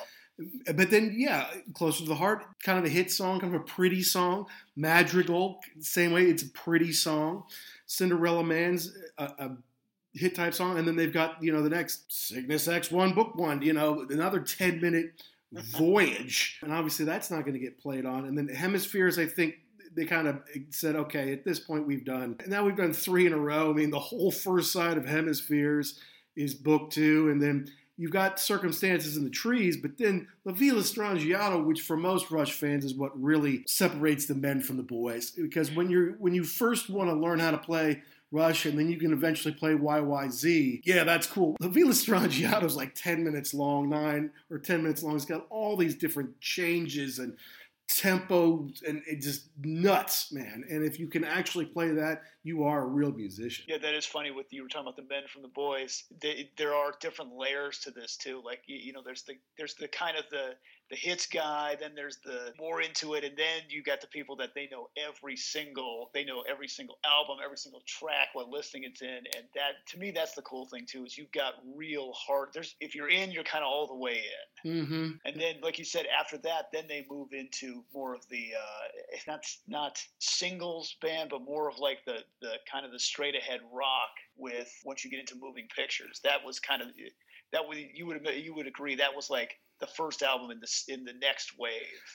But then, yeah, closer to the heart, kind of a hit song, kind of a pretty song. Madrigal, same way, it's a pretty song. Cinderella Man's a, a hit type song, and then they've got you know the next Cygnus X One Book One, you know, another 10 minute voyage, and obviously that's not going to get played on. And then Hemispheres, I think they kind of said, okay, at this point we've done. Now we've done three in a row. I mean, the whole first side of Hemispheres is book two, and then you've got circumstances in the trees, but then La Villa Strangiato, which for most Rush fans is what really separates the men from the boys. Because when you're when you first want to learn how to play Rush, and then you can eventually play YYZ. Yeah, that's cool. La Villa Strangiato is like 10 minutes long, nine or 10 minutes long. It's got all these different changes and tempo and it just nuts, man. And if you can actually play that, you are a real musician. Yeah, that is funny. With you were talking about the men from the boys. They, there are different layers to this too. Like you, you know, there's the there's the kind of the the hits guy, then there's the more into it, and then you got the people that they know every single they know every single album, every single track, what listing it's in, and that to me that's the cool thing too is you've got real heart. There's if you're in, you're kind of all the way in, mm-hmm. and then like you said, after that, then they move into more of the uh, not not singles band, but more of like the the kind of the straight ahead rock with once you get into moving pictures. That was kind of that would you would you would agree that was like the first album in the in the next wave.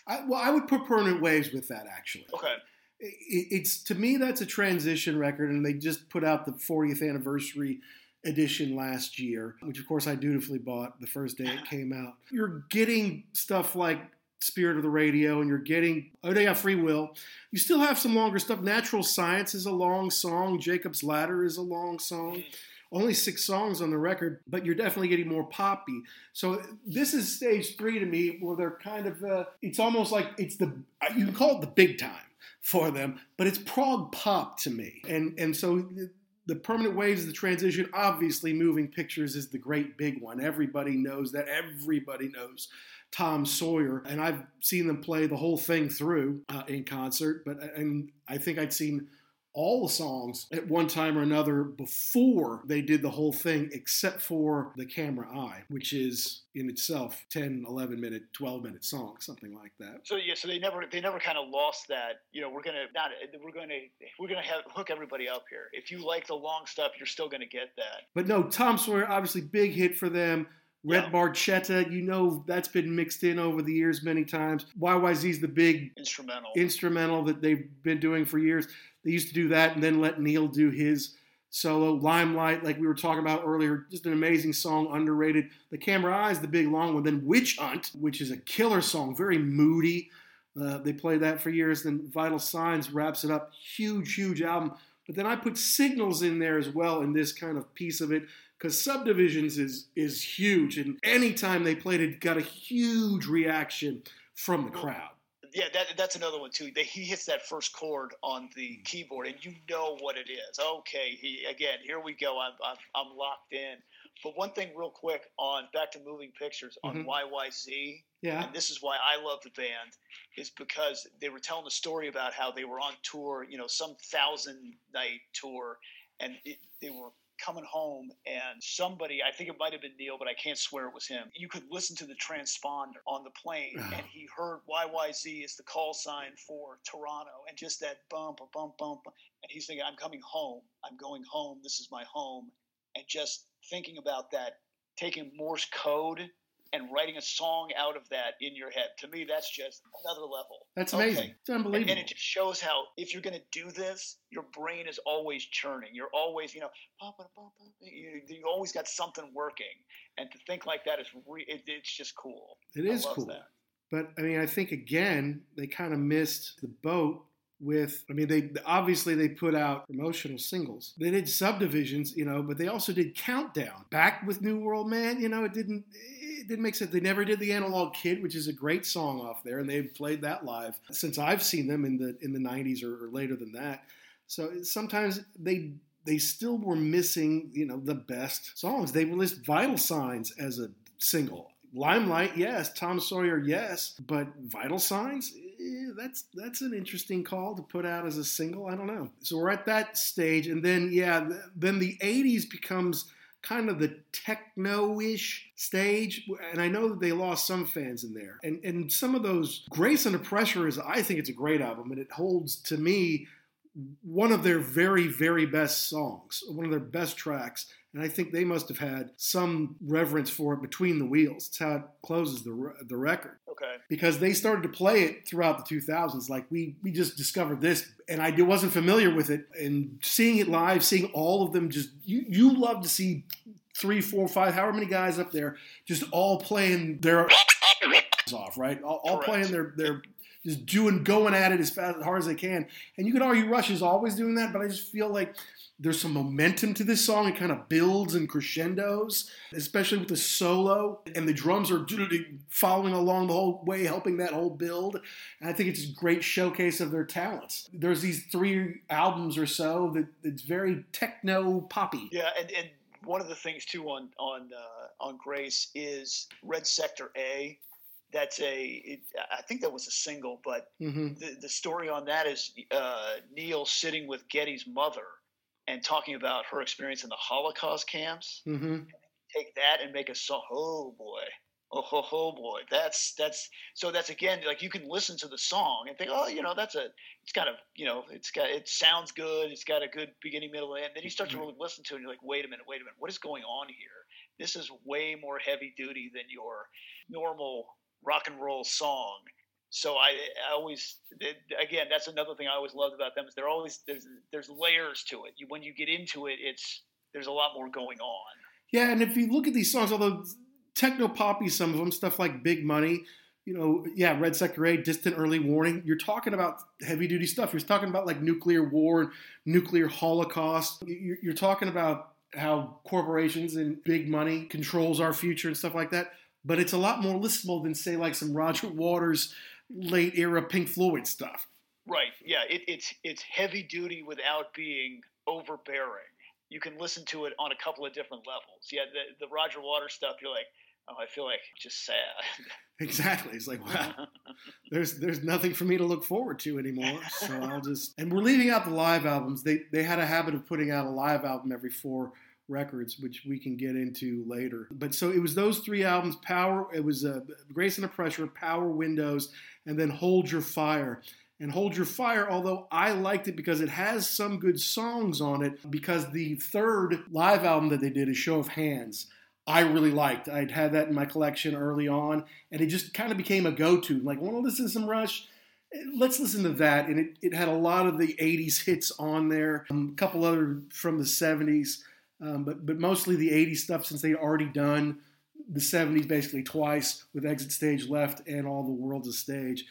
I, well, I would put Permanent Waves with that actually. Okay. It, it's to me that's a transition record, and they just put out the 40th anniversary edition last year, which of course I dutifully bought the first day it came out. You're getting stuff like Spirit of the Radio, and you're getting Oh They Got Free Will. You still have some longer stuff. Natural Science is a long song. Jacob's Ladder is a long song. Mm-hmm only six songs on the record, but you're definitely getting more poppy. So this is stage three to me, where they're kind of, uh, it's almost like it's the, you can call it the big time for them, but it's prog pop to me. And, and so the permanent waves of the transition, obviously moving pictures is the great big one. Everybody knows that. Everybody knows Tom Sawyer, and I've seen them play the whole thing through uh, in concert. But and I think I'd seen all the songs at one time or another before they did the whole thing, except for The Camera Eye, which is in itself 10, 11 minute, 12 minute song, something like that. So yeah, so they never they never kind of lost that. You know, we're gonna not we're gonna we're gonna have hook everybody up here. If you like the long stuff, you're still gonna get that. But no, Tom Sawyer, obviously big hit for them. Red yeah. Barchetta, you know that's been mixed in over the years many times. YYZ's the big instrumental instrumental that they've been doing for years. They used to do that and then let Neil do his solo. Limelight, like we were talking about earlier, just an amazing song, underrated. The Camera Eyes, the big long one. Then Witch Hunt, which is a killer song, very moody. Uh, they played that for years. Then Vital Signs wraps it up. Huge, huge album. But then I put Signals in there as well in this kind of piece of it because Subdivisions is is huge, and anytime they played it, got a huge reaction from the crowd yeah, that, that's another one too. That he hits that first chord on the keyboard, and you know what it is. Okay, he again. Here we go. I'm I'm, I'm locked in. But one thing, real quick, on back to moving pictures on mm-hmm. YYZ. Yeah. And this is why I love the band, is because they were telling the story about how they were on tour, you know, some thousand night tour, and it, they were coming home and somebody, I think it might have been Neil, but I can't swear it was him. You could listen to the transponder on the plane and he heard YYZ is the call sign for Toronto and just that bump, a bump, bump. And he's thinking, I'm coming home. I'm going home. This is my home. And just thinking about that, taking Morse code and writing a song out of that in your head. To me, that's just another level. That's amazing. Okay. It's unbelievable. And, and, it just shows how if you're going to do this, your brain is always churning. You're always, you know, you, you always got something working. And to think like that is, re- it, it's just cool. It is cool. That. But I mean, I think again, they kind of missed the boat with i mean they obviously they put out promotional singles they did subdivisions you know but they also did countdown back with new world man you know it didn't it didn't make sense they never did the analog kid which is a great song off there and they've played that live since i've seen them in the in the 90s or, or later than that so sometimes they they still were missing you know the best songs they released vital signs as a single Limelight, yes. Tom Sawyer, yes. But Vital Signs, eh, that's that's an interesting call to put out as a single. I don't know. So we're at that stage, and then yeah, then the '80s becomes kind of the techno-ish stage and i know that they lost some fans in there. And and some of those grace under pressure is i think it's a great album and it holds to me one of their very very best songs one of their best tracks and I think they must have had some reverence for it between the wheels. It's how it closes the, the record. Okay. Because they started to play it throughout the 2000s. Like we, we just discovered this, and I wasn't familiar with it. And seeing it live, seeing all of them just, you, you love to see three, four, five, however many guys up there, just all playing their off, right? All, all playing their their just doing going at it as fast as hard as they can. And you could argue Rush is always doing that, but I just feel like there's some momentum to this song. It kind of builds and crescendos, especially with the solo, and the drums are following along the whole way, helping that whole build. And I think it's a great showcase of their talents. There's these three albums or so that it's very techno poppy. Yeah, and, and one of the things too on on uh, on Grace is Red Sector A. That's a. It, I think that was a single, but mm-hmm. the the story on that is uh, Neil sitting with Geddy's mother and talking about her experience in the Holocaust camps. Mm-hmm. Take that and make a song. Oh boy, oh ho ho boy, that's that's so that's again like you can listen to the song and think, oh, you know, that's a it's kind of you know it's got it sounds good, it's got a good beginning, middle, and end. Then you start to mm-hmm. really listen to it, and you're like, wait a minute, wait a minute, what is going on here? This is way more heavy duty than your normal rock and roll song so I, I always again that's another thing I always loved about them is they're always there's there's layers to it. You, when you get into it, it's there's a lot more going on. Yeah, and if you look at these songs, although techno poppy, some of them stuff like Big Money, you know, yeah, Red Sector A, Distant Early Warning. You're talking about heavy duty stuff. You're talking about like nuclear war, nuclear holocaust. You're, you're talking about how corporations and big money controls our future and stuff like that. But it's a lot more listenable than say like some Roger Waters late era Pink Floyd stuff. Right. Yeah. It, it's it's heavy duty without being overbearing. You can listen to it on a couple of different levels. Yeah. The the Roger Waters stuff, you're like, oh, I feel like just sad. Exactly. It's like, wow, there's there's nothing for me to look forward to anymore. So I'll just and we're leaving out the live albums. They they had a habit of putting out a live album every four records, which we can get into later. But so it was those three albums: Power. It was uh, Grace Under Pressure, Power Windows, and then Hold Your Fire. And Hold Your Fire, although I liked it because it has some good songs on it, because the third live album that they did, is Show of Hands, I really liked. I'd had that in my collection early on, and it just kind of became a go to. Like, want to listen to some Rush? Let's listen to that. And it, it had a lot of the 80s hits on there, um, a couple other from the 70s, um, but, but mostly the 80s stuff since they'd already done the 70s basically twice with Exit Stage Left and All the World's a Stage.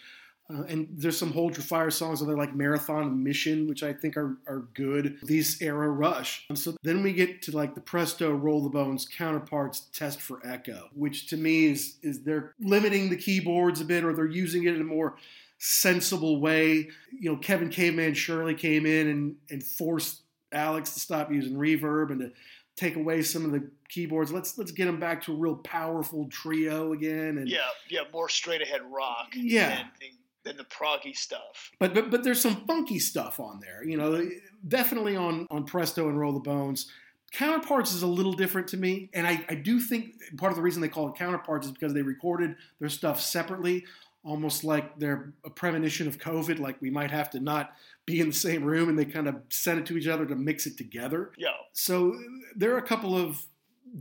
Uh, and there's some Hold Your Fire songs are like Marathon and Mission, which I think are, are good. These era Rush. Um, so then we get to like the Presto, Roll the Bones counterparts, Test for Echo, which to me is is they're limiting the keyboards a bit, or they're using it in a more sensible way. You know, Kevin Caveman Shirley came in and and forced Alex to stop using reverb and to take away some of the keyboards. Let's let's get them back to a real powerful trio again. And yeah, yeah, more straight ahead rock. Yeah. Than, than the proggy stuff. But but but there's some funky stuff on there. You know, definitely on on Presto and Roll the Bones. Counterparts is a little different to me, and I, I do think part of the reason they call it Counterparts is because they recorded their stuff separately, almost like they're a premonition of COVID, like we might have to not be in the same room, and they kind of send it to each other to mix it together. Yeah. So there are a couple of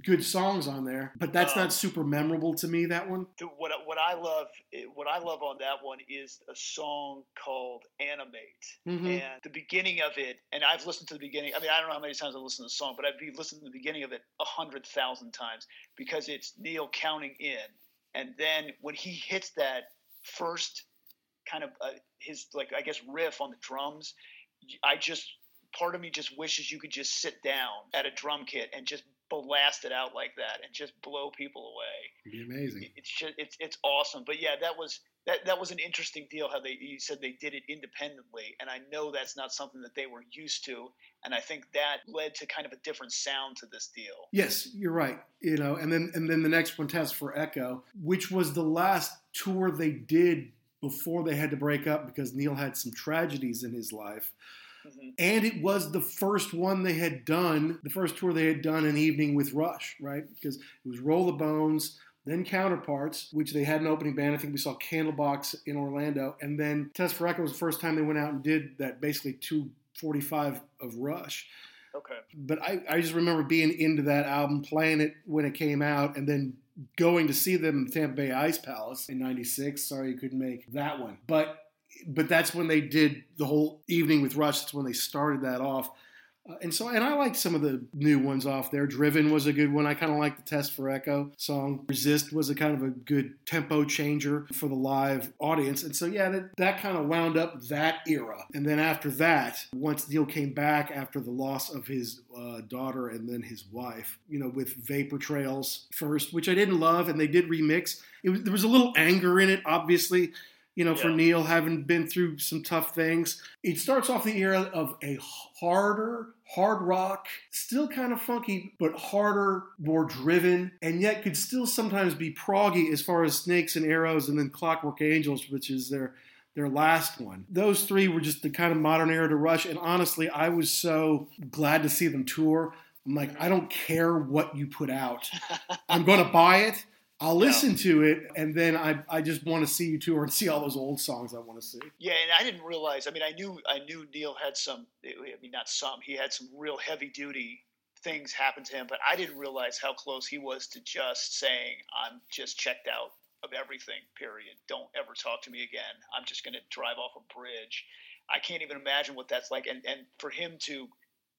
good songs on there, but that's um, not super memorable to me. That one. What what I love what I love on that one is a song called "Animate," mm-hmm. and the beginning of it. And I've listened to the beginning. I mean, I don't know how many times I've listened to the song, but I've listened to the beginning of it a hundred thousand times because it's Neil counting in, and then when he hits that first kind of uh, his like I guess riff on the drums, I just part of me just wishes you could just sit down at a drum kit and just blast it out like that and just blow people away. It'd be amazing. It's just it's it's awesome. But yeah, that was that that was an interesting deal how they you said they did it independently and I know that's not something that they were used to and I think that led to kind of a different sound to this deal. Yes, you're right. You know, and then and then the next one test for Echo, which was the last tour they did before they had to break up because Neil had some tragedies in his life. Mm-hmm. And it was the first one they had done, the first tour they had done an evening with Rush, right? Because it was Roll the Bones, then Counterparts, which they had an opening band. I think we saw Candlebox in Orlando. And then Test for Echo was the first time they went out and did that basically 245 of Rush. Okay. But I, I just remember being into that album, playing it when it came out, and then going to see them in Tampa Bay Ice Palace in 96. Sorry you couldn't make that one. But but that's when they did the whole evening with Rush. That's when they started that off. Uh, and so, and I like some of the new ones off there. Driven was a good one. I kind of like the Test for Echo song. Resist was a kind of a good tempo changer for the live audience. And so, yeah, that, that kind of wound up that era. And then after that, once Neil came back after the loss of his uh, daughter and then his wife, you know, with Vapor Trails first, which I didn't love, and they did remix. It was, there was a little anger in it, obviously you know, for Neil having been through some tough things. It starts off the era of a harder, hard rock, still kind of funky, but harder, more driven, and yet could still sometimes be proggy as far as Snakes and Arrows and then Clockwork Angels, which is their their last one. Those three were just the kind of modern era to Rush, and honestly, I was so glad to see them tour. I'm like, I don't care what you put out. I'm going to buy it. I'll listen yeah. to it, and then I, I just want to see you tour and see all those old songs I want to see. Yeah, and I didn't realize. I mean, I knew I knew Neil had some. I mean, not some. He had some real heavy duty things happen to him, but I didn't realize how close he was to just saying, "I'm just checked out of everything. Period. Don't ever talk to me again. I'm just going to drive off a bridge." I can't even imagine what that's like, and and for him to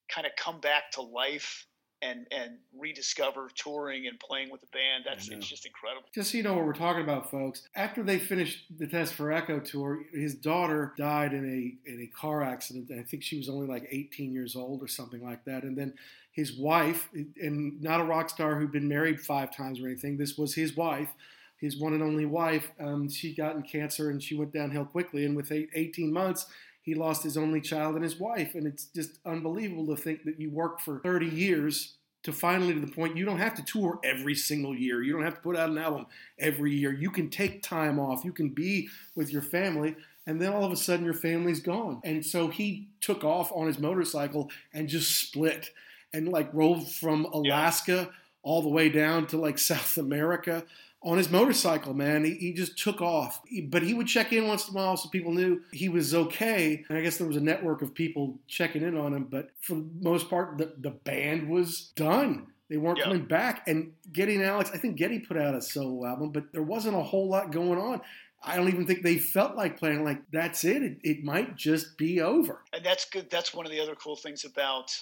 kind of come back to life and and rediscover touring and playing with the band. That's it's just incredible. Just so you know what we're talking about, folks. After they finished the Test for Echo tour, his daughter died in a in a car accident. I think she was only like 18 years old or something like that. And then his wife, and not a rock star who'd been married five times or anything. This was his wife. His one and only wife, um, she got in cancer and she went downhill quickly. And with eight, 18 months, he lost his only child and his wife. And it's just unbelievable to think that you work for 30 years to finally to the point you don't have to tour every single year. You don't have to put out an album every year. You can take time off. You can be with your family. And then all of a sudden your family's gone. And so he took off on his motorcycle and just split and like rolled from Alaska yeah. all the way down to like South America on his motorcycle, man. He, he just took off. He, but he would check in once in a while so people knew he was okay. And I guess there was a network of people checking in on him. But for the most part, the, the band was done. They weren't coming back. And Geddy and Alex, I think Geddy put out a solo album, but there wasn't a whole lot going on. I don't even think they felt like playing like that's it. it. It might just be over. And that's good. That's one of the other cool things about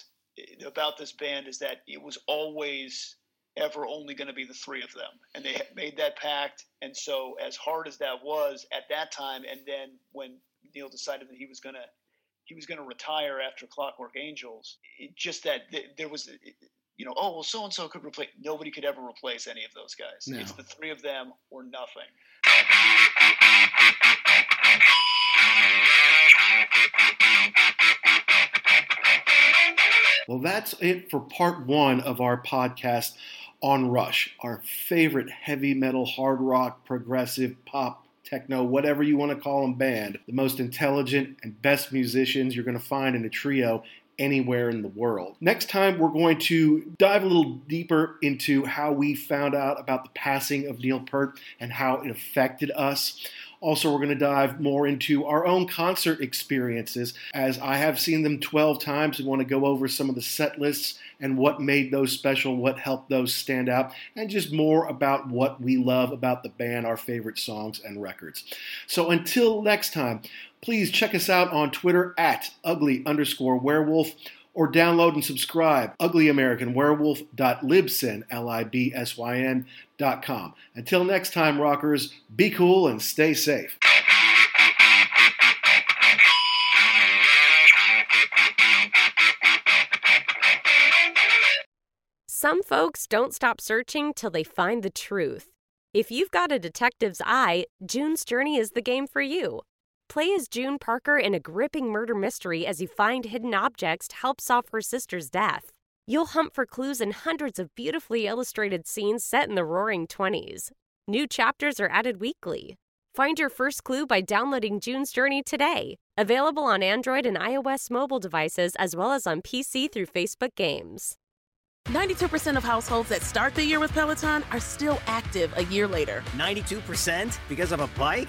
about this band is that it was always ever only going to be the three of them. And they made that pact. And so, as hard as that was at that time, and then when Neil decided that he was going to he was going to retire after Clockwork Angels, it, just that th- there was, you know, oh well, so and so could replace. Nobody could ever replace any of those guys. No. It's the three of them or nothing. Well, that's it for part one of our podcast on Rush, our favorite heavy metal, hard rock, progressive, pop, techno, whatever you want to call them band. The most intelligent and best musicians you're going to find in a trio anywhere in the world. Next time, we're going to dive a little deeper into how we found out about the passing of Neil Peart and how it affected us. Also, we're going to dive more into our own concert experiences, as I have seen them 12 times and want to go over some of the set lists and what made those special, what helped those stand out, and just more about what we love about the band, our favorite songs and records. So until next time, please check us out on Twitter at ugly underscore werewolf or download and subscribe uglyamericanwerewolf.libsyn, L-I-B-S-Y-N dot com. Until next time, rockers, be cool and stay safe. Some folks don't stop searching till they find the truth. If you've got a detective's eye, June's Journey is the game for you. Play as June Parker in a gripping murder mystery as you find hidden objects to help solve her sister's death. You'll hunt for clues in hundreds of beautifully illustrated scenes set in the roaring 20s. New chapters are added weekly. Find your first clue by downloading June's Journey today. Available on Android and iOS mobile devices as well as on PC through Facebook Games. 92% of households that start the year with Peloton are still active a year later. 92% because of a bike?